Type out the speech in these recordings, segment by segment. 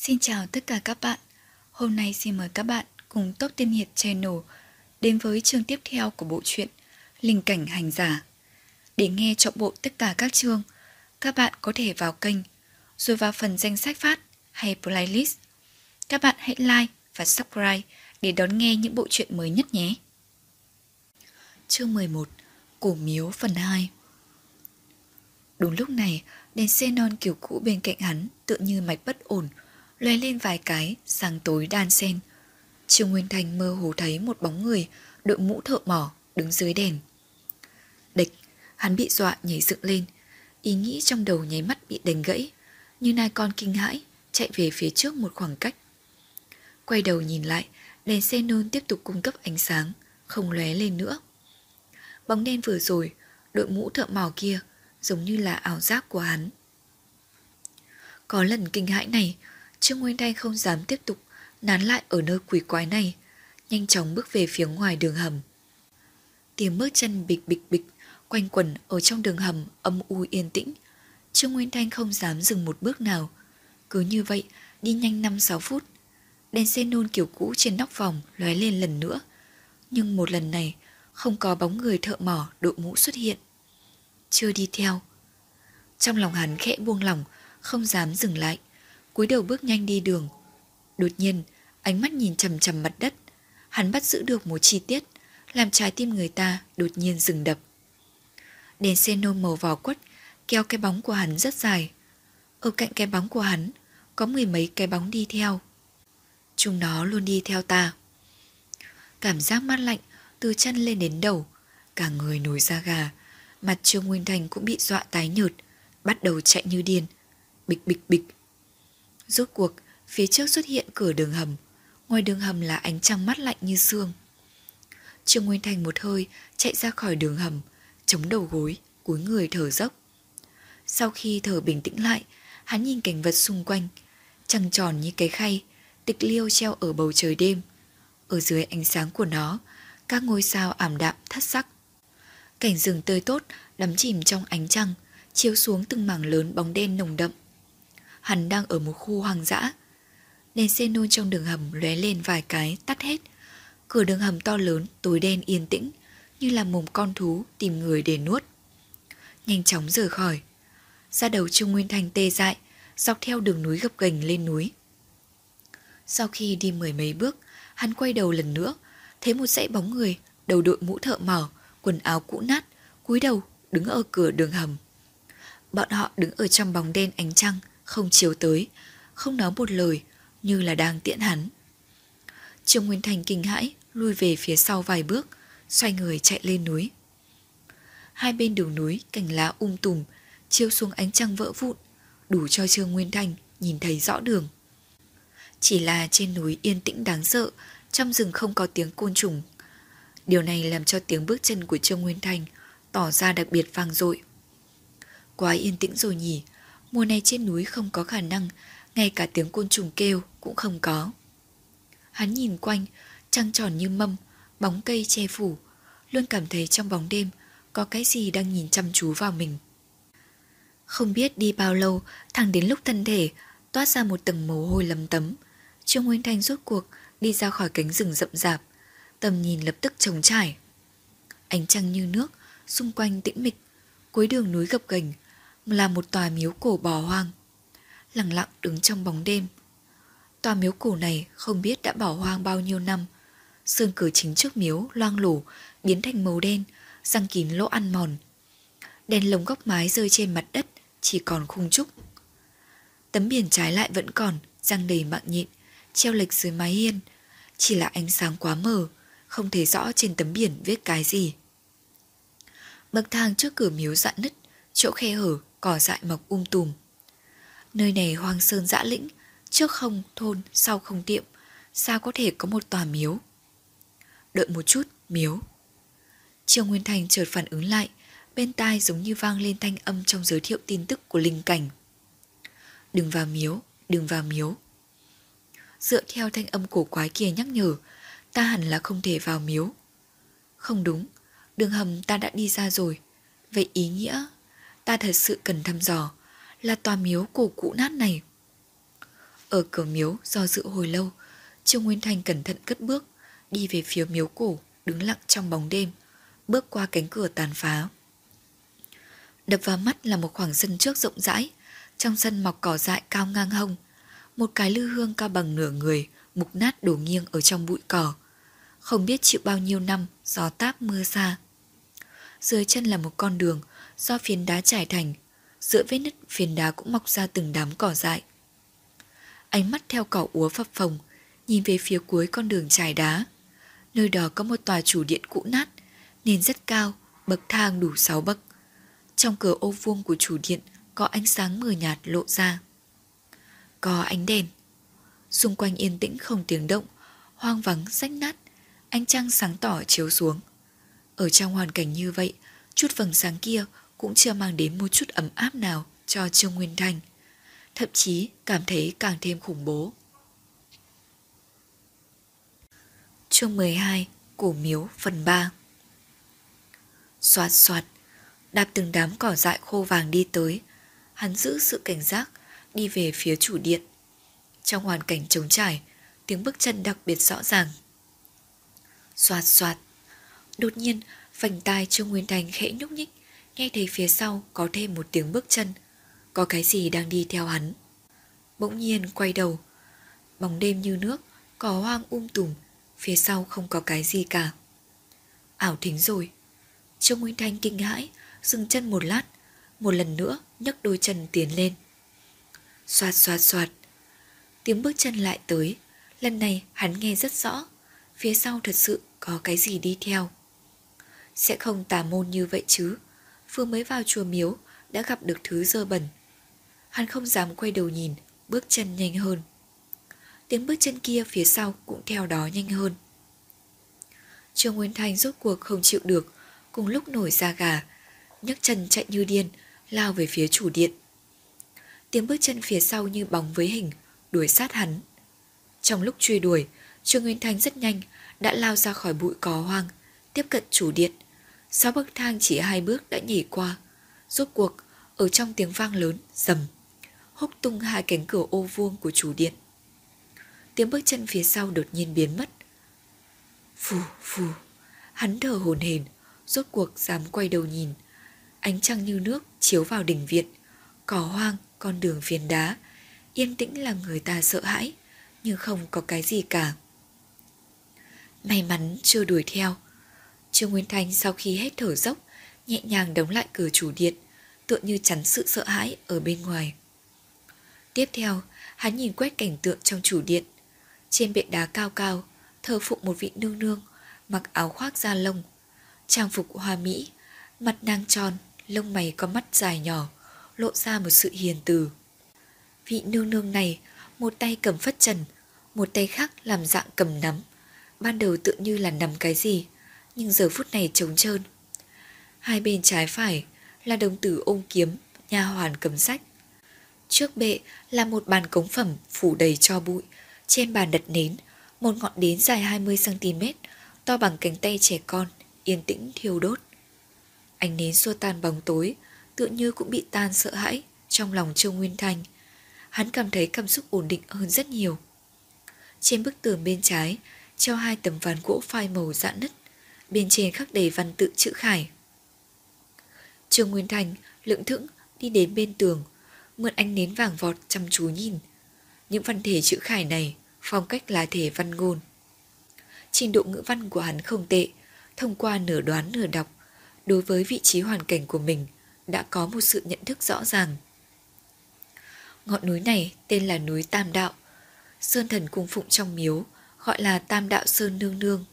Xin chào tất cả các bạn. Hôm nay xin mời các bạn cùng Top Tiên Hiệp Channel đến với chương tiếp theo của bộ truyện Linh Cảnh Hành Giả. Để nghe trọn bộ tất cả các chương, các bạn có thể vào kênh, rồi vào phần danh sách phát hay playlist. Các bạn hãy like và subscribe để đón nghe những bộ truyện mới nhất nhé. Chương 11 Cổ Miếu phần 2 Đúng lúc này, đèn xenon kiểu cũ bên cạnh hắn tựa như mạch bất ổn, lóe lên vài cái, sáng tối đan xen. Trương Nguyên Thành mơ hồ thấy một bóng người, đội mũ thợ mỏ, đứng dưới đèn. Địch, hắn bị dọa nhảy dựng lên, ý nghĩ trong đầu nháy mắt bị đánh gãy, như nai con kinh hãi, chạy về phía trước một khoảng cách. Quay đầu nhìn lại, đèn xenon tiếp tục cung cấp ánh sáng, không lóe lên nữa. Bóng đen vừa rồi, đội mũ thợ mỏ kia, giống như là ảo giác của hắn. Có lần kinh hãi này, Trương Nguyên Thanh không dám tiếp tục nán lại ở nơi quỷ quái này, nhanh chóng bước về phía ngoài đường hầm. Tiếng bước chân bịch bịch bịch quanh quẩn ở trong đường hầm âm u yên tĩnh. Trương Nguyên Thanh không dám dừng một bước nào. Cứ như vậy, đi nhanh 5-6 phút. Đèn xenon kiểu cũ trên nóc vòng lóe lên lần nữa. Nhưng một lần này, không có bóng người thợ mỏ đội mũ xuất hiện. Chưa đi theo. Trong lòng hắn khẽ buông lỏng, không dám dừng lại cúi đầu bước nhanh đi đường. Đột nhiên, ánh mắt nhìn chầm chầm mặt đất, hắn bắt giữ được một chi tiết, làm trái tim người ta đột nhiên dừng đập. Đèn xenon màu vỏ quất kéo cái bóng của hắn rất dài. Ở cạnh cái bóng của hắn, có mười mấy cái bóng đi theo. Chúng nó luôn đi theo ta. Cảm giác mát lạnh từ chân lên đến đầu, cả người nổi da gà, mặt Trương Nguyên Thành cũng bị dọa tái nhợt, bắt đầu chạy như điên. Bịch bịch bịch, Rốt cuộc, phía trước xuất hiện cửa đường hầm. Ngoài đường hầm là ánh trăng mắt lạnh như xương. Trương Nguyên Thành một hơi chạy ra khỏi đường hầm, chống đầu gối, cúi người thở dốc. Sau khi thở bình tĩnh lại, hắn nhìn cảnh vật xung quanh, trăng tròn như cái khay, tịch liêu treo ở bầu trời đêm. Ở dưới ánh sáng của nó, các ngôi sao ảm đạm thất sắc. Cảnh rừng tươi tốt đắm chìm trong ánh trăng, chiếu xuống từng mảng lớn bóng đen nồng đậm hắn đang ở một khu hoang dã. Đèn xenon trong đường hầm lóe lên vài cái, tắt hết. Cửa đường hầm to lớn, tối đen yên tĩnh, như là mồm con thú tìm người để nuốt. Nhanh chóng rời khỏi. Ra đầu Trung Nguyên Thành tê dại, dọc theo đường núi gập ghềnh lên núi. Sau khi đi mười mấy bước, hắn quay đầu lần nữa, thấy một dãy bóng người, đầu đội mũ thợ mỏ, quần áo cũ nát, cúi đầu đứng ở cửa đường hầm. Bọn họ đứng ở trong bóng đen ánh trăng, không chiếu tới, không nói một lời, như là đang tiễn hắn. Trương Nguyên Thành kinh hãi, lui về phía sau vài bước, xoay người chạy lên núi. Hai bên đường núi cành lá um tùm, chiếu xuống ánh trăng vỡ vụn, đủ cho Trương Nguyên Thành nhìn thấy rõ đường. Chỉ là trên núi yên tĩnh đáng sợ, trong rừng không có tiếng côn trùng. Điều này làm cho tiếng bước chân của Trương Nguyên Thành tỏ ra đặc biệt vang dội. Quá yên tĩnh rồi nhỉ, Mùa này trên núi không có khả năng, ngay cả tiếng côn trùng kêu cũng không có. Hắn nhìn quanh, trăng tròn như mâm, bóng cây che phủ, luôn cảm thấy trong bóng đêm có cái gì đang nhìn chăm chú vào mình. Không biết đi bao lâu, thẳng đến lúc thân thể toát ra một tầng mồ hôi lấm tấm, Trương Nguyên Thanh rốt cuộc đi ra khỏi cánh rừng rậm rạp, tầm nhìn lập tức trống trải. Ánh trăng như nước, xung quanh tĩnh mịch, cuối đường núi gập ghềnh, là một tòa miếu cổ bỏ hoang. Lặng lặng đứng trong bóng đêm. Tòa miếu cổ này không biết đã bỏ hoang bao nhiêu năm. xương cửa chính trước miếu loang lổ, biến thành màu đen, răng kín lỗ ăn mòn. Đèn lồng góc mái rơi trên mặt đất, chỉ còn khung trúc. Tấm biển trái lại vẫn còn, răng đầy mạng nhịn, treo lệch dưới mái hiên. Chỉ là ánh sáng quá mờ, không thấy rõ trên tấm biển viết cái gì. Bậc thang trước cửa miếu dạn nứt, chỗ khe hở cỏ dại mọc um tùm. Nơi này hoang sơn dã lĩnh, trước không thôn, sau không tiệm, sao có thể có một tòa miếu? Đợi một chút, miếu. Trương Nguyên Thành chợt phản ứng lại, bên tai giống như vang lên thanh âm trong giới thiệu tin tức của linh cảnh. Đừng vào miếu, đừng vào miếu. Dựa theo thanh âm cổ quái kia nhắc nhở, ta hẳn là không thể vào miếu. Không đúng, đường hầm ta đã đi ra rồi. Vậy ý nghĩa ta thật sự cần thăm dò là tòa miếu cổ cũ nát này. Ở cửa miếu do dự hồi lâu, Trương Nguyên Thành cẩn thận cất bước, đi về phía miếu cổ, đứng lặng trong bóng đêm, bước qua cánh cửa tàn phá. Đập vào mắt là một khoảng sân trước rộng rãi, trong sân mọc cỏ dại cao ngang hông, một cái lư hương cao bằng nửa người, mục nát đổ nghiêng ở trong bụi cỏ. Không biết chịu bao nhiêu năm gió táp mưa xa. Dưới chân là một con đường do phiến đá trải thành, giữa vết nứt phiến đá cũng mọc ra từng đám cỏ dại. Ánh mắt theo cỏ úa phập phồng, nhìn về phía cuối con đường trải đá. Nơi đó có một tòa chủ điện cũ nát, nền rất cao, bậc thang đủ 6 bậc. Trong cửa ô vuông của chủ điện có ánh sáng mờ nhạt lộ ra. Có ánh đèn. Xung quanh yên tĩnh không tiếng động, hoang vắng rách nát, ánh trăng sáng tỏ chiếu xuống. Ở trong hoàn cảnh như vậy, chút vầng sáng kia cũng chưa mang đến một chút ấm áp nào cho Trương Nguyên Thành. Thậm chí cảm thấy càng thêm khủng bố. Chương 12 Cổ miếu, phần 3 Xoạt xoạt, Đạp từng đám cỏ dại khô vàng đi tới, Hắn giữ sự cảnh giác, Đi về phía chủ điện Trong hoàn cảnh trống trải, Tiếng bước chân đặc biệt rõ ràng Xoạt xoạt, Đột nhiên, vành tai Trương Nguyên Thành khẽ nhúc nhích Nghe thấy phía sau có thêm một tiếng bước chân, Có cái gì đang đi theo hắn. Bỗng nhiên quay đầu, Bóng đêm như nước Cỏ hoang um tùm, Phía sau không có cái gì cả. Ảo thính rồi, Trương Nguyên Thanh kinh hãi, Dừng chân một lát, Một lần nữa nhấc đôi chân tiến lên. Xoạt xoạt xoạt, Tiếng bước chân lại tới, Lần này hắn nghe rất rõ, Phía sau thật sự có cái gì đi theo. Sẽ không tà môn như vậy chứ? Vừa mới vào chùa miếu, Đã gặp được thứ dơ bẩn. Hắn không dám quay đầu nhìn, Bước chân nhanh hơn. Tiếng bước chân kia phía sau cũng theo đó nhanh hơn. Trương Nguyên Thanh rốt cuộc không chịu được, Cùng lúc nổi da gà, nhấc chân chạy như điên, Lao về phía chủ điện. Tiếng bước chân phía sau như bóng với hình, Đuổi sát hắn. Trong lúc truy đuổi, Trương Nguyên Thanh rất nhanh, Đã lao ra khỏi bụi cỏ hoang, Tiếp cận chủ điện. Sáu bậc thang chỉ hai bước đã nhảy qua Rốt cuộc ở trong tiếng vang lớn rầm, Húc tung hai cánh cửa ô vuông của chủ điện. Tiếng bước chân phía sau đột nhiên biến mất. Phù phù Hắn thở hồn hển Rốt cuộc dám quay đầu nhìn Ánh trăng như nước chiếu vào đỉnh viện Cỏ hoang, con đường phiến đá Yên tĩnh làm người ta sợ hãi Nhưng không có cái gì cả. May mắn chưa đuổi theo Trương Nguyên Thanh sau khi hết thở dốc, Nhẹ nhàng đóng lại cửa chủ điện, Tựa như chắn sự sợ hãi ở bên ngoài. Tiếp theo, Hắn nhìn quét cảnh tượng trong chủ điện. Trên bệ đá cao cao, Thờ phụng một vị nương nương, Mặc áo khoác da lông, Trang phục hoa mỹ, Mặt nàng tròn, Lông mày có mắt dài nhỏ, Lộ ra một sự hiền từ. Vị nương nương này, Một tay cầm phất trần, Một tay khác làm dạng cầm nắm, Ban đầu tự như là nắm cái gì nhưng giờ phút này trống trơn. Hai bên trái phải Là đồng tử ôm kiếm, Nha hoàn cầm sách. Trước bệ là một bàn cống phẩm phủ đầy cho bụi. Trên bàn đặt nến, Một ngọn nến dài 20cm To bằng cánh tay trẻ con, Yên tĩnh, thiêu đốt. Ánh nến xua tan bóng tối, Tựa như cũng bị tan sợ hãi Trong lòng Trương Nguyên thành. Hắn cảm thấy cảm xúc ổn định hơn rất nhiều. Trên bức tường bên trái, Treo hai tấm ván gỗ phai màu dạn nứt. Bên trên khắc đầy văn tự chữ khải. Trương Nguyên Thành lững thững đi đến bên tường, Mượn ánh nến vàng vọt chăm chú nhìn. Những văn thể chữ khải này Phong cách là thể văn ngôn. Trình độ ngữ văn của hắn không tệ, Thông qua nửa đoán nửa đọc, Đối với vị trí hoàn cảnh của mình Đã có một sự nhận thức rõ ràng. Ngọn núi này tên là núi Tam Đạo, Sơn thần cung phụng trong miếu, Gọi là Tam Đạo Sơn Nương Nương.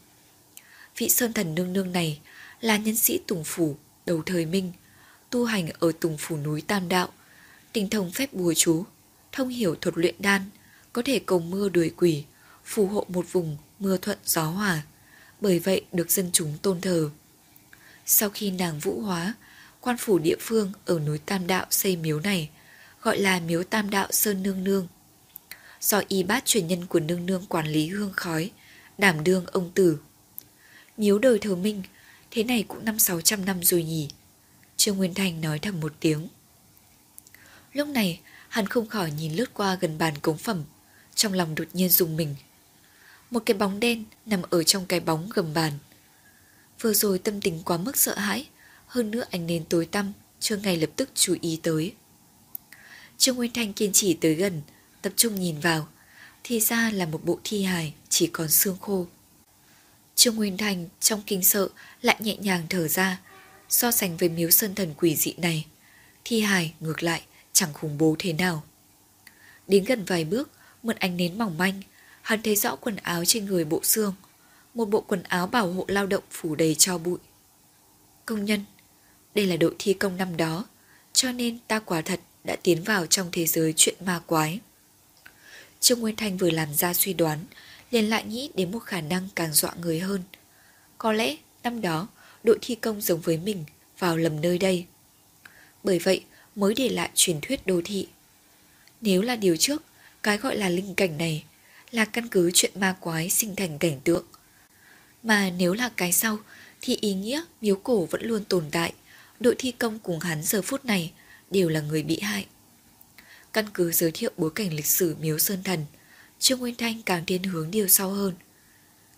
Vị Sơn thần Nương Nương này Là nhân sĩ Tùng Phủ đầu thời Minh Tu hành ở Tùng Phủ núi Tam Đạo tinh thông phép bùa chú, thông hiểu thuật luyện đan, có thể cầu mưa đuổi quỷ, phù hộ một vùng mưa thuận gió hòa, bởi vậy được dân chúng tôn thờ. Sau khi nàng vũ hóa, quan phủ địa phương ở núi Tam Đạo xây miếu này, gọi là miếu Tam Đạo Sơn Nương Nương. Do y bát truyền nhân của nương nương quản lý hương khói, đảm đương ông tử. Miếu đời thờ Minh, thế này cũng năm sáu trăm năm rồi nhỉ. Trương Nguyên Thành nói thầm một tiếng. Lúc này, hắn không khỏi nhìn lướt qua gần bàn cống phẩm. trong lòng đột nhiên dùng mình. Một cái bóng đen nằm ở trong cái bóng gầm bàn. Vừa rồi tâm tình quá mức sợ hãi, hơn nữa ánh nến tối tăm, chưa ngay lập tức chú ý tới. Trương Nguyên Thanh kiên trì tới gần, tập trung nhìn vào, thì ra là một bộ thi hài chỉ còn xương khô. Trương Nguyên Thanh trong kinh sợ lại nhẹ nhàng thở ra, so sánh với miếu sơn thần quỷ dị này. Thi hài ngược lại chẳng khủng bố thế nào. Đến gần vài bước, mượn ánh nến mỏng manh, hắn thấy rõ quần áo trên người bộ xương. Một bộ quần áo bảo hộ lao động phủ đầy cho bụi. Công nhân, đây là đội thi công năm đó, cho nên ta quả thật đã tiến vào trong thế giới chuyện ma quái. Trương Nguyên Thanh vừa làm ra suy đoán, liền lại nghĩ đến một khả năng càng dọa người hơn. Có lẽ năm đó đội thi công giống với mình vào lầm nơi đây. Bởi vậy mới để lại truyền thuyết đô thị. Nếu là điều trước, cái gọi là linh cảnh này là căn cứ chuyện ma quái sinh thành cảnh tượng. Mà nếu là cái sau thì ý nghĩa miếu cổ vẫn luôn tồn tại, đội thi công cùng hắn giờ phút này đều là người bị hại. Căn cứ giới thiệu bối cảnh lịch sử miếu Sơn Thần, Trương Nguyên Thanh càng thiên hướng điều sau hơn.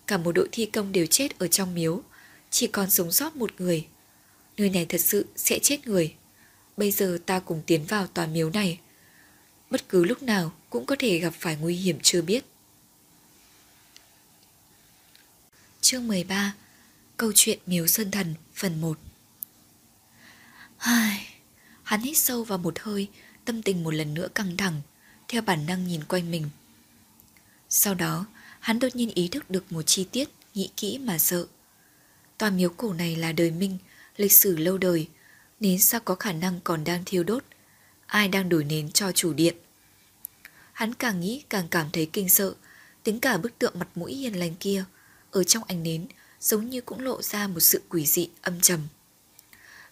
Cả một đội thi công đều chết ở trong miếu, chỉ còn sống sót một người. Nơi này thật sự sẽ chết người. Bây giờ ta cùng tiến vào tòa miếu này. Bất cứ lúc nào cũng có thể gặp phải nguy hiểm chưa biết. Chương 13 Câu chuyện Miếu Sơn Thần phần 1 Ai... Hắn hít sâu vào một hơi, tâm tình một lần nữa căng thẳng, theo bản năng nhìn quanh mình. Sau đó, hắn đột nhiên ý thức được một chi tiết, nghĩ kỹ mà sợ. Tòa miếu cổ này là đời Minh, lịch sử lâu đời, nến sao có khả năng còn đang thiêu đốt. Ai đang đổi nến cho chủ điện? Hắn càng nghĩ càng cảm thấy kinh sợ, tính cả bức tượng mặt mũi hiền lành kia, ở trong ánh nến giống như cũng lộ ra một sự quỷ dị âm trầm.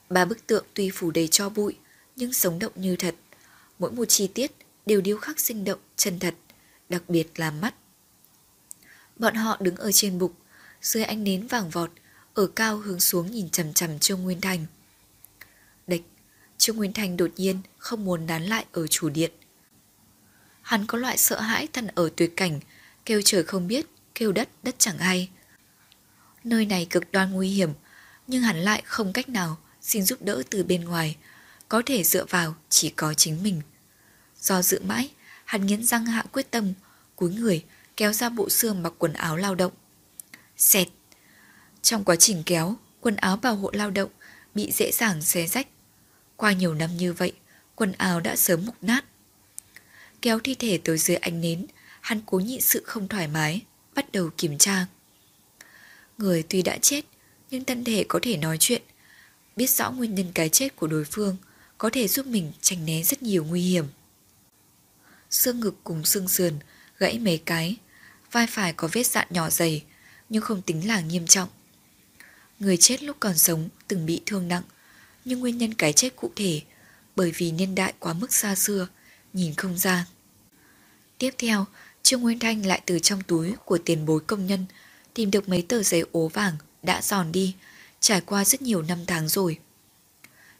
Ba bức tượng tuy phủ đầy cho bụi, nhưng sống động như thật. Mỗi một chi tiết đều điêu khắc sinh động, chân thật, đặc biệt là mắt. Bọn họ đứng ở trên bục, dưới ánh nến vàng vọt, ở cao hướng xuống nhìn chằm chằm Trương Nguyên Thành. Địch, Trương Nguyên Thành đột nhiên không muốn nán lại ở chủ điện. Hắn có loại sợ hãi thân ở tuyệt cảnh, kêu trời không biết, kêu đất, đất chẳng hay. Nơi này cực đoan nguy hiểm, nhưng hắn lại không cách nào xin giúp đỡ từ bên ngoài, có thể dựa vào chỉ có chính mình. Do dự mãi, hắn nghiến răng hạ quyết tâm, cúi người kéo ra bộ xương mặc quần áo lao động. Xẹt. Trong quá trình kéo, quần áo bảo hộ lao động bị dễ dàng xé rách. Qua nhiều năm như vậy, quần áo đã sớm mục nát. Kéo thi thể tới dưới ánh nến, hắn cố nhịn sự không thoải mái, bắt đầu kiểm tra. Người tuy đã chết, nhưng thân thể có thể nói chuyện, biết rõ nguyên nhân cái chết của đối phương, có thể giúp mình tránh né rất nhiều nguy hiểm. Xương ngực cùng xương sườn gãy mấy cái, vai phải có vết dạn nhỏ dày, nhưng không tính là nghiêm trọng. Người chết lúc còn sống từng bị thương nặng, nhưng nguyên nhân cái chết cụ thể bởi vì niên đại quá mức xa xưa, nhìn không ra. Tiếp theo, Trương Nguyên Thanh lại từ trong túi của tiền bối công nhân tìm được mấy tờ giấy ố vàng đã giòn đi, trải qua rất nhiều năm tháng rồi.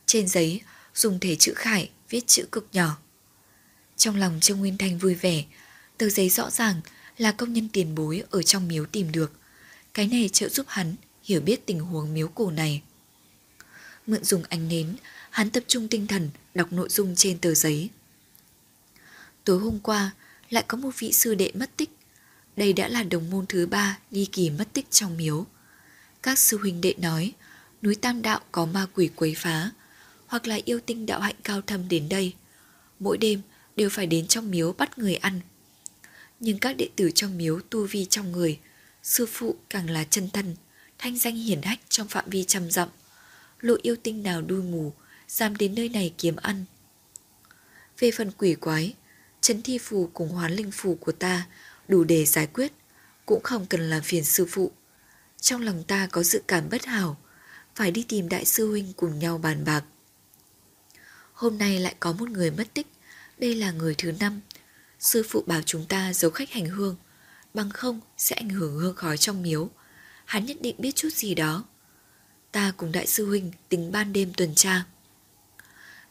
Trên giấy dùng thể chữ khải viết chữ cực nhỏ. Trong lòng Trương Nguyên Thanh vui vẻ, tờ giấy rõ ràng là công nhân tiền bối ở trong miếu tìm được. Cái này trợ giúp hắn hiểu biết tình huống miếu cổ này. Mượn dùng ánh nến, hắn tập trung tinh thần đọc nội dung trên tờ giấy. Tối hôm qua, lại có một vị sư đệ mất tích. Đây đã là đồng môn thứ ba ly kỳ mất tích trong miếu. Các sư huynh đệ nói, núi Tam Đạo có ma quỷ quấy phá, hoặc là yêu tinh đạo hạnh cao thâm đến đây. Mỗi đêm đều phải đến trong miếu bắt người ăn. Nhưng các đệ tử trong miếu tu vi trong người, sư phụ càng là chân thân, thanh danh hiển hách trong phạm vi trăm dặm. Lộ yêu tinh nào đuôi mù, dám đến nơi này kiếm ăn. Về phần quỷ quái, chấn thi phù cùng hoán linh phù của ta đủ để giải quyết, cũng không cần làm phiền sư phụ. Trong lòng ta có dự cảm bất hảo, phải đi tìm đại sư huynh cùng nhau bàn bạc. Hôm nay lại có một người mất tích, đây là người thứ năm. Sư phụ bảo chúng ta giấu khách hành hương, bằng không sẽ ảnh hưởng hương khói trong miếu. Hắn nhất định biết chút gì đó. Ta cùng đại sư huynh tính ban đêm tuần tra.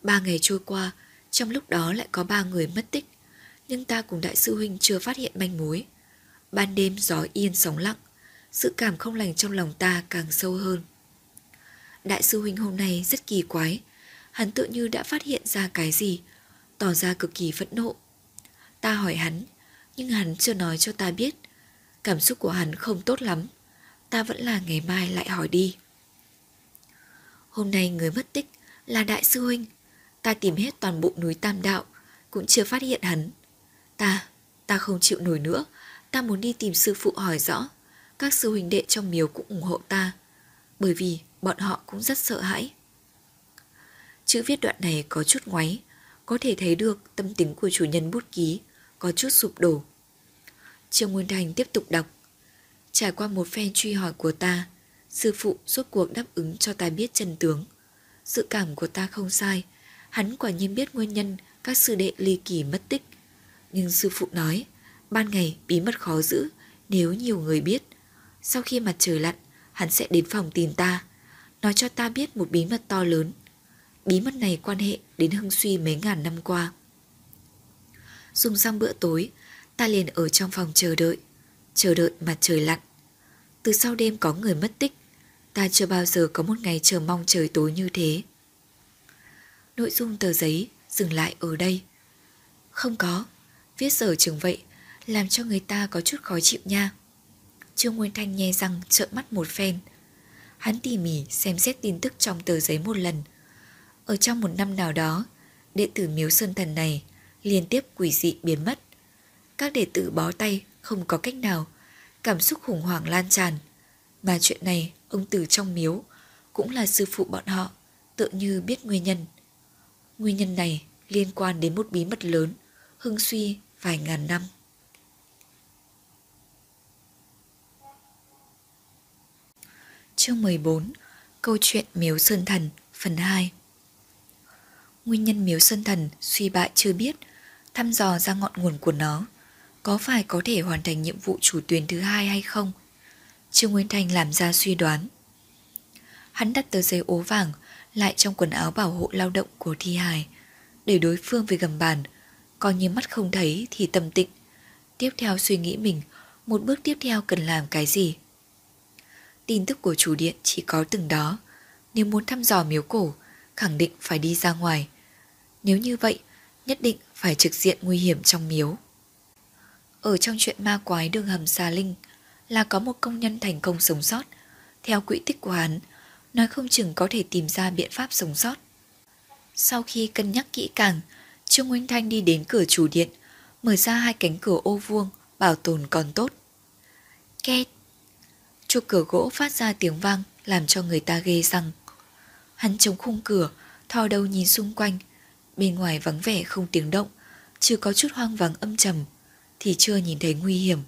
Ba ngày trôi qua, trong lúc đó lại có ba người mất tích. Nhưng ta cùng đại sư huynh chưa phát hiện manh mối. Ban đêm gió yên sóng lặng, sự cảm không lành trong lòng ta càng sâu hơn. Đại sư huynh hôm nay rất kỳ quái, hắn tự như đã phát hiện ra cái gì, tỏ ra cực kỳ phẫn nộ. Ta hỏi hắn, nhưng hắn chưa nói cho ta biết. Cảm xúc của hắn không tốt lắm, ta vẫn là ngày mai lại hỏi đi. Hôm nay người mất tích là đại sư huynh, ta tìm hết toàn bộ núi Tam Đạo, cũng chưa phát hiện hắn. Ta, ta không chịu nổi nữa, ta muốn đi tìm sư phụ hỏi rõ. Các sư huynh đệ trong miếu cũng ủng hộ ta, bởi vì bọn họ cũng rất sợ hãi. Chữ viết đoạn này có chút ngoáy, có thể thấy được tâm tính của chủ nhân bút ký có chút sụp đổ. Trương Nguyên Thành tiếp tục đọc. Trải qua một phen truy hỏi của ta, sư phụ suốt cuộc đáp ứng cho ta biết chân tướng. Sự cảm của ta không sai, hắn quả nhiên biết nguyên nhân các sư đệ ly kỳ mất tích. Nhưng sư phụ nói, ban ngày bí mật khó giữ nếu nhiều người biết. Sau khi mặt trời lặn, hắn sẽ đến phòng tìm ta, nói cho ta biết một bí mật to lớn. Bí mật này quan hệ đến hưng suy mấy ngàn năm qua. Dùng xong bữa tối, ta liền ở trong phòng chờ đợi, chờ đợi mặt trời lặn. Từ sau đêm có người mất tích, ta chưa bao giờ có một ngày chờ mong trời tối như thế. Nội dung tờ giấy dừng lại ở đây. Không có, viết sở trường vậy làm cho người ta có chút khó chịu nha. Trương Nguyên Thanh nghe răng trợn mắt một phen. Hắn tỉ mỉ xem xét tin tức trong tờ giấy một lần. Ở trong một năm nào đó, đệ tử miếu sơn thần này liên tiếp quỷ dị biến mất. Các đệ tử bó tay không có cách nào, cảm xúc khủng hoảng lan tràn. Mà chuyện này ông tử trong miếu cũng là sư phụ bọn họ, tự như biết nguyên nhân. Nguyên nhân này liên quan đến một bí mật lớn, hưng suy vài ngàn năm. Chương 14 Câu chuyện Miếu Sơn Thần Phần 2 Nguyên nhân Miếu Sơn Thần suy bại chưa biết, thăm dò ra ngọn nguồn của nó, có phải có thể hoàn thành nhiệm vụ chủ tuyến thứ hai hay không? Trương Nguyên thành làm ra suy đoán. Hắn đặt tờ giấy ố vàng lại trong quần áo bảo hộ lao động của thi hài, để đối phương về gầm bàn, coi như mắt không thấy thì tâm tịnh. Tiếp theo suy nghĩ mình, một bước tiếp theo cần làm cái gì? Tin tức của chủ điện chỉ có từng đó, nếu muốn thăm dò miếu cổ, khẳng định phải đi ra ngoài nếu như vậy, nhất định phải trực diện nguy hiểm trong miếu. Ở trong chuyện ma quái đường hầm xà linh, là có một công nhân thành công sống sót. Theo quỹ tích của hắn, nói không chừng có thể tìm ra biện pháp sống sót. Sau khi cân nhắc kỹ càng, trương nguyên thanh đi đến cửa chủ điện, mở ra hai cánh cửa ô vuông, bảo tồn còn tốt. Két. Chuột cửa gỗ phát ra tiếng vang, làm cho người ta ghê răng. Hắn chống khung cửa, thò đầu nhìn xung quanh bên ngoài vắng vẻ không tiếng động, chưa có chút hoang vắng âm trầm, thì chưa nhìn thấy nguy hiểm.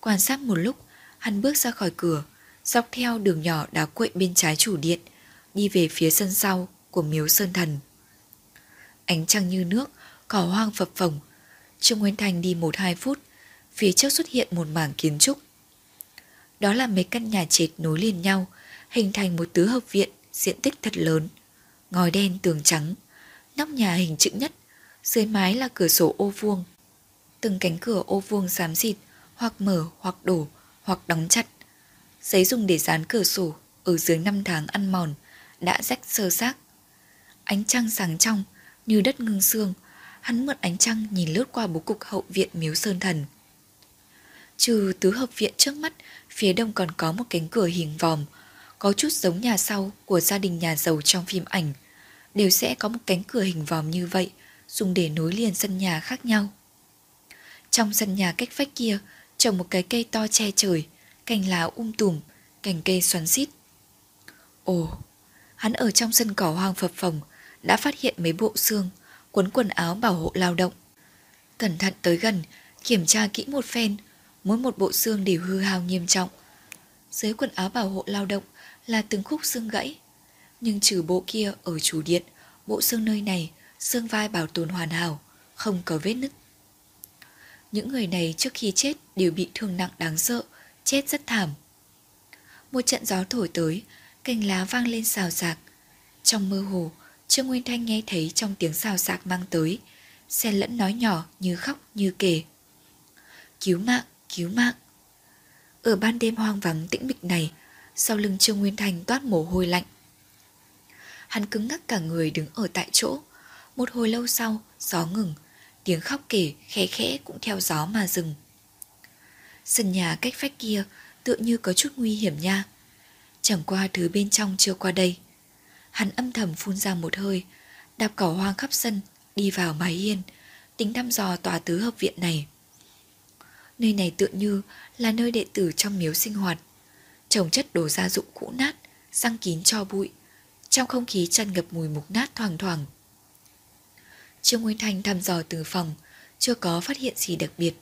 Quan sát một lúc, hắn bước ra khỏi cửa, dọc theo đường nhỏ đá quậy bên trái chủ điện, đi về phía sân sau của miếu sơn thần. Ánh trăng như nước, cỏ hoang phập phồng. Trương nguyên thành đi một hai phút, phía trước xuất hiện một mảng kiến trúc. Đó là mấy căn nhà trệt nối liền nhau, hình thành một tứ hợp viện diện tích thật lớn, ngói đen tường trắng nóc nhà hình chữ nhất, dưới mái là cửa sổ ô vuông. Từng cánh cửa ô vuông xám xịt, hoặc mở, hoặc đổ, hoặc đóng chặt. Giấy dùng để dán cửa sổ ở dưới năm tháng ăn mòn đã rách sơ xác. Ánh trăng sáng trong, như đất ngưng xương hắn mượn ánh trăng nhìn lướt qua bố cục hậu viện miếu sơn thần. Trừ tứ hợp viện trước mắt, phía đông còn có một cánh cửa hình vòm, có chút giống nhà sau của gia đình nhà giàu trong phim ảnh đều sẽ có một cánh cửa hình vòm như vậy, dùng để nối liền sân nhà khác nhau. Trong sân nhà cách vách kia, trồng một cái cây to che trời, cành lá um tùm, cành cây xoắn xít. Ồ, hắn ở trong sân cỏ hoang phập phồng, đã phát hiện mấy bộ xương, quấn quần áo bảo hộ lao động. Cẩn thận tới gần, kiểm tra kỹ một phen, mỗi một bộ xương đều hư hao nghiêm trọng. Dưới quần áo bảo hộ lao động là từng khúc xương gãy nhưng trừ bộ kia ở chủ điện bộ xương nơi này xương vai bảo tồn hoàn hảo không có vết nứt những người này trước khi chết đều bị thương nặng đáng sợ chết rất thảm một trận gió thổi tới cành lá vang lên xào xạc trong mơ hồ trương nguyên thanh nghe thấy trong tiếng xào xạc mang tới xen lẫn nói nhỏ như khóc như kể. Cứu mạng, cứu mạng. Ở ban đêm hoang vắng tĩnh mịch này, sau lưng Trương Nguyên Thành toát mồ hôi lạnh. Hắn cứng ngắc cả người đứng ở tại chỗ. Một hồi lâu sau, gió ngừng, tiếng khóc kể khẽ khẽ cũng theo gió mà dừng. Sân nhà cách vách kia tựa như có chút nguy hiểm nha. Chẳng qua thứ bên trong chưa qua đây. Hắn âm thầm phun ra một hơi, đạp cỏ hoang khắp sân, đi vào mái hiên, tính thăm dò tòa tứ hợp viện này. Nơi này tựa như là nơi đệ tử trong miếu sinh hoạt. Trồng chất đồ gia dụng cũ nát, răng kín cho bụi. Trong không khí tràn ngập mùi mục nát thoảng thoảng. Trương Nguyên Thanh thăm dò từ phòng, chưa có phát hiện gì đặc biệt.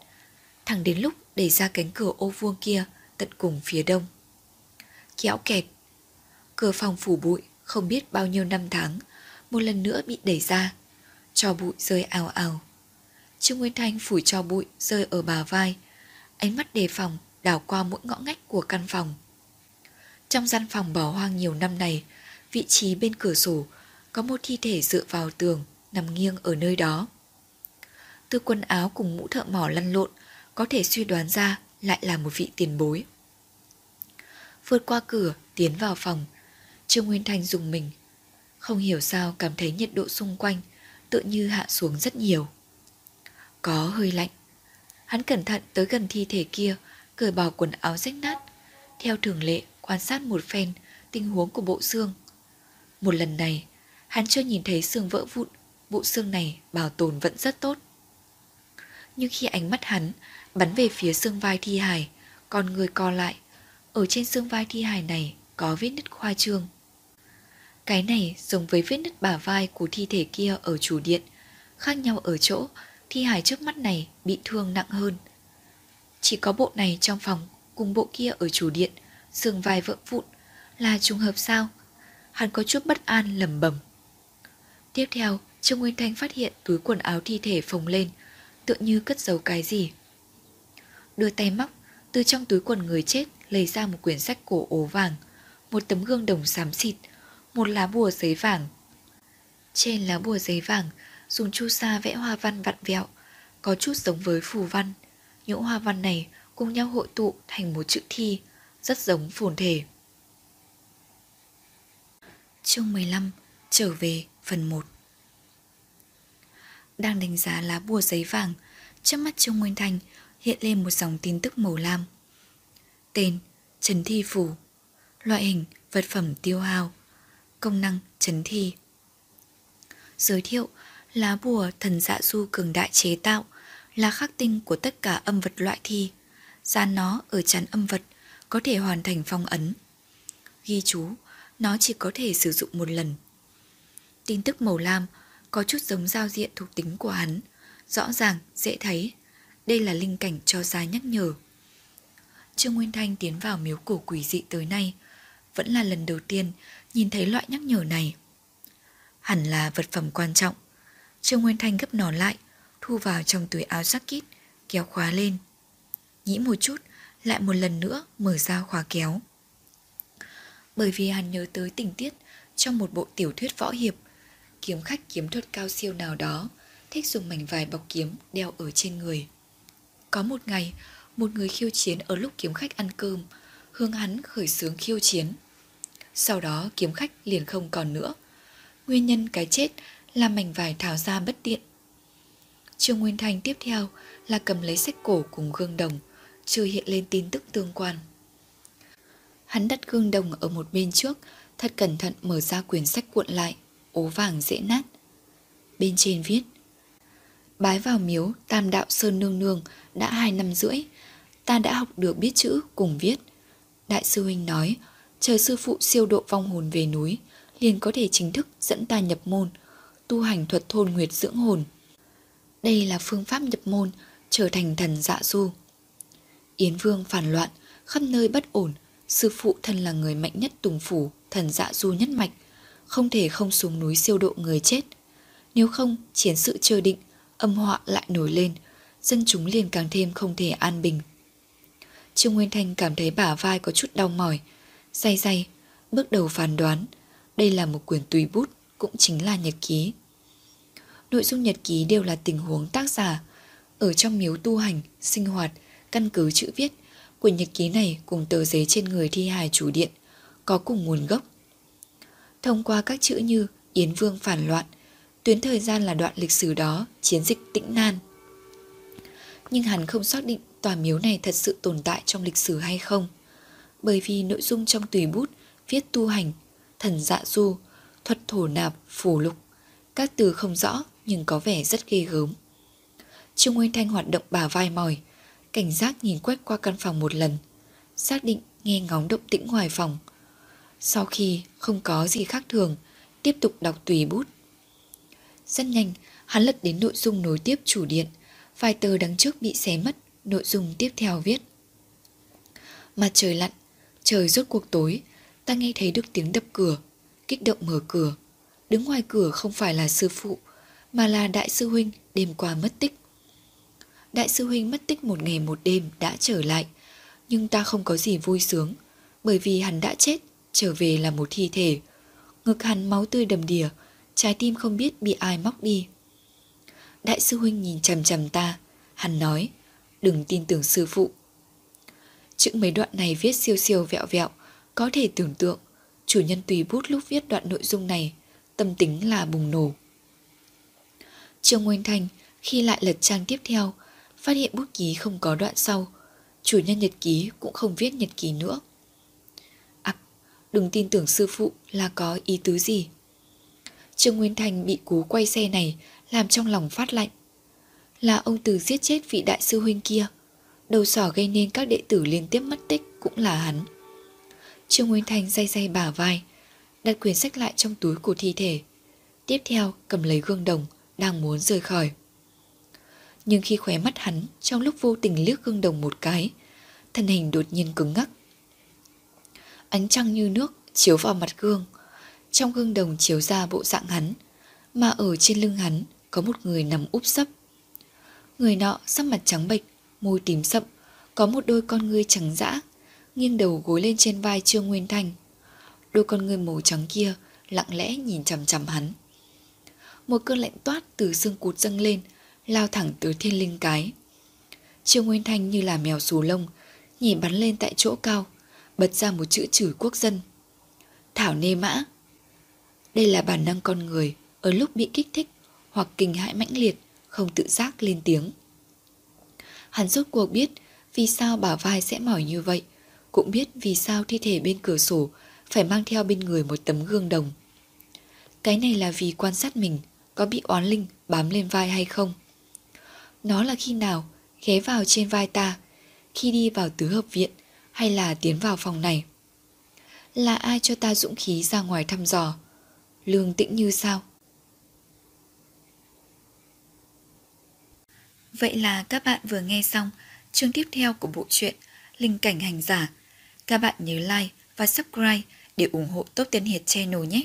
Thẳng đến lúc đẩy ra cánh cửa ô vuông kia tận cùng phía đông. Kéo kẹt. Cửa phòng phủ bụi không biết bao nhiêu năm tháng, một lần nữa bị đẩy ra. Cho bụi rơi ào ào. Trương Nguyên Thanh phủi cho bụi rơi ở bà vai, ánh mắt đề phòng đảo qua mỗi ngõ ngách của căn phòng. Trong gian phòng bỏ hoang nhiều năm này, vị trí bên cửa sổ có một thi thể dựa vào tường nằm nghiêng ở nơi đó. Từ quần áo cùng mũ thợ mỏ lăn lộn có thể suy đoán ra lại là một vị tiền bối. Vượt qua cửa, tiến vào phòng, Trương Nguyên Thanh dùng mình. Không hiểu sao cảm thấy nhiệt độ xung quanh tự như hạ xuống rất nhiều. Có hơi lạnh. Hắn cẩn thận tới gần thi thể kia, cởi bỏ quần áo rách nát. Theo thường lệ, quan sát một phen tình huống của bộ xương. Một lần này, hắn chưa nhìn thấy xương vỡ vụn, bộ xương này bảo tồn vẫn rất tốt. Nhưng khi ánh mắt hắn bắn về phía xương vai thi hài, con người co lại. Ở trên xương vai thi hài này có vết nứt khoa trương. Cái này giống với vết nứt bả vai của thi thể kia ở chủ điện, khác nhau ở chỗ thi hài trước mắt này bị thương nặng hơn. Chỉ có bộ này trong phòng cùng bộ kia ở chủ điện, xương vai vỡ vụn là trùng hợp sao? Hắn có chút bất an lầm bẩm. Tiếp theo, Trương Nguyên Thanh phát hiện túi quần áo thi thể phồng lên, tựa như cất giấu cái gì. Đưa tay móc, từ trong túi quần người chết lấy ra một quyển sách cổ ố vàng, một tấm gương đồng xám xịt, một lá bùa giấy vàng. Trên lá bùa giấy vàng, dùng chu sa vẽ hoa văn vặn vẹo, có chút giống với phù văn. Những hoa văn này cùng nhau hội tụ thành một chữ thi, rất giống phồn thể. Chương 15 Trở về phần 1 Đang đánh giá lá bùa giấy vàng, trước mắt Trương Nguyên Thành hiện lên một dòng tin tức màu lam. Tên Trấn Thi Phủ Loại hình vật phẩm tiêu hao Công năng Trấn Thi Giới thiệu Lá bùa thần dạ du cường đại chế tạo là khắc tinh của tất cả âm vật loại thi. Gian nó ở chắn âm vật có thể hoàn thành phong ấn. Ghi chú, nó chỉ có thể sử dụng một lần. Tin tức màu lam có chút giống giao diện thuộc tính của hắn, rõ ràng, dễ thấy. Đây là linh cảnh cho ra nhắc nhở. Trương Nguyên Thanh tiến vào miếu cổ quỷ dị tới nay, vẫn là lần đầu tiên nhìn thấy loại nhắc nhở này. Hẳn là vật phẩm quan trọng. Trương Nguyên Thanh gấp nó lại, thu vào trong túi áo jacket, kéo khóa lên. Nghĩ một chút, lại một lần nữa mở ra khóa kéo. Bởi vì hắn nhớ tới tình tiết trong một bộ tiểu thuyết võ hiệp, kiếm khách kiếm thuật cao siêu nào đó thích dùng mảnh vải bọc kiếm đeo ở trên người. Có một ngày, một người khiêu chiến ở lúc kiếm khách ăn cơm, hướng hắn khởi xướng khiêu chiến. Sau đó kiếm khách liền không còn nữa. Nguyên nhân cái chết là mảnh vải tháo ra bất tiện. Trương Nguyên Thành tiếp theo là cầm lấy sách cổ cùng gương đồng, chưa hiện lên tin tức tương quan. Hắn đặt gương đồng ở một bên trước, thật cẩn thận mở ra quyển sách cuộn lại, ố vàng dễ nát. Bên trên viết Bái vào miếu Tam Đạo Sơn Nương Nương đã hai năm rưỡi, ta đã học được biết chữ cùng viết. Đại sư huynh nói, chờ sư phụ siêu độ vong hồn về núi, liền có thể chính thức dẫn ta nhập môn, tu hành thuật thôn nguyệt dưỡng hồn. Đây là phương pháp nhập môn, trở thành thần dạ du. Yến Vương phản loạn, khắp nơi bất ổn, sư phụ thân là người mạnh nhất tùng phủ, thần dạ du nhất mạch, không thể không xuống núi siêu độ người chết. Nếu không, chiến sự chưa định, âm họa lại nổi lên, dân chúng liền càng thêm không thể an bình. Trương Nguyên Thanh cảm thấy bả vai có chút đau mỏi, say say, bước đầu phán đoán, đây là một quyển tùy bút, cũng chính là nhật ký. Nội dung nhật ký đều là tình huống tác giả ở trong miếu tu hành, sinh hoạt, căn cứ chữ viết Quyển nhật ký này cùng tờ giấy trên người thi hài chủ điện có cùng nguồn gốc. Thông qua các chữ như Yến Vương phản loạn, tuyến thời gian là đoạn lịch sử đó, chiến dịch tĩnh nan. Nhưng hắn không xác định tòa miếu này thật sự tồn tại trong lịch sử hay không, bởi vì nội dung trong tùy bút viết tu hành, thần dạ du, thuật thổ nạp, phù lục, các từ không rõ nhưng có vẻ rất ghê gớm. Trương Nguyên Thanh hoạt động bà vai mỏi, cảnh giác nhìn quét qua căn phòng một lần, xác định nghe ngóng động tĩnh ngoài phòng. Sau khi không có gì khác thường, tiếp tục đọc tùy bút. Rất nhanh, hắn lật đến nội dung nối tiếp chủ điện, vài tờ đằng trước bị xé mất, nội dung tiếp theo viết. Mặt trời lặn, trời rốt cuộc tối, ta nghe thấy được tiếng đập cửa, kích động mở cửa. Đứng ngoài cửa không phải là sư phụ, mà là đại sư huynh đêm qua mất tích. Đại sư huynh mất tích một ngày một đêm đã trở lại, nhưng ta không có gì vui sướng, bởi vì hắn đã chết, trở về là một thi thể. Ngực hắn máu tươi đầm đìa, trái tim không biết bị ai móc đi. Đại sư huynh nhìn chằm chằm ta, hắn nói, đừng tin tưởng sư phụ. Chữ mấy đoạn này viết siêu siêu vẹo vẹo, có thể tưởng tượng, chủ nhân tùy bút lúc viết đoạn nội dung này, tâm tính là bùng nổ. Trương Nguyên Thanh khi lại lật trang tiếp theo, phát hiện bút ký không có đoạn sau, chủ nhân nhật ký cũng không viết nhật ký nữa. Ặc, à, đừng tin tưởng sư phụ là có ý tứ gì. Trương Nguyên Thành bị cú quay xe này làm trong lòng phát lạnh. Là ông Từ giết chết vị đại sư huynh kia, đầu sỏ gây nên các đệ tử liên tiếp mất tích cũng là hắn. Trương Nguyên Thành day day bả vai, đặt quyển sách lại trong túi của thi thể. Tiếp theo cầm lấy gương đồng, đang muốn rời khỏi. Nhưng khi khóe mắt hắn trong lúc vô tình liếc gương đồng một cái, thân hình đột nhiên cứng ngắc. Ánh trăng như nước chiếu vào mặt gương, trong gương đồng chiếu ra bộ dạng hắn, mà ở trên lưng hắn có một người nằm úp sấp. Người nọ sắc mặt trắng bệch, môi tím sậm, có một đôi con ngươi trắng dã, nghiêng đầu gối lên trên vai Trương Nguyên Thành. Đôi con ngươi màu trắng kia lặng lẽ nhìn chằm chằm hắn. Một cơn lạnh toát từ xương cụt dâng lên, lao thẳng tới thiên linh cái. Trương Nguyên Thanh như là mèo xù lông, nhìn bắn lên tại chỗ cao, bật ra một chữ chửi quốc dân. Thảo nê mã. Đây là bản năng con người ở lúc bị kích thích hoặc kinh hãi mãnh liệt, không tự giác lên tiếng. Hắn rốt cuộc biết vì sao bả vai sẽ mỏi như vậy, cũng biết vì sao thi thể bên cửa sổ phải mang theo bên người một tấm gương đồng. Cái này là vì quan sát mình có bị oán linh bám lên vai hay không. Nó là khi nào ghé vào trên vai ta, khi đi vào tứ hợp viện hay là tiến vào phòng này. Là ai cho ta dũng khí ra ngoài thăm dò? Lương tĩnh như sao? Vậy là các bạn vừa nghe xong chương tiếp theo của bộ truyện Linh cảnh hành giả. Các bạn nhớ like và subscribe để ủng hộ top Tiên Hiệt channel nhé.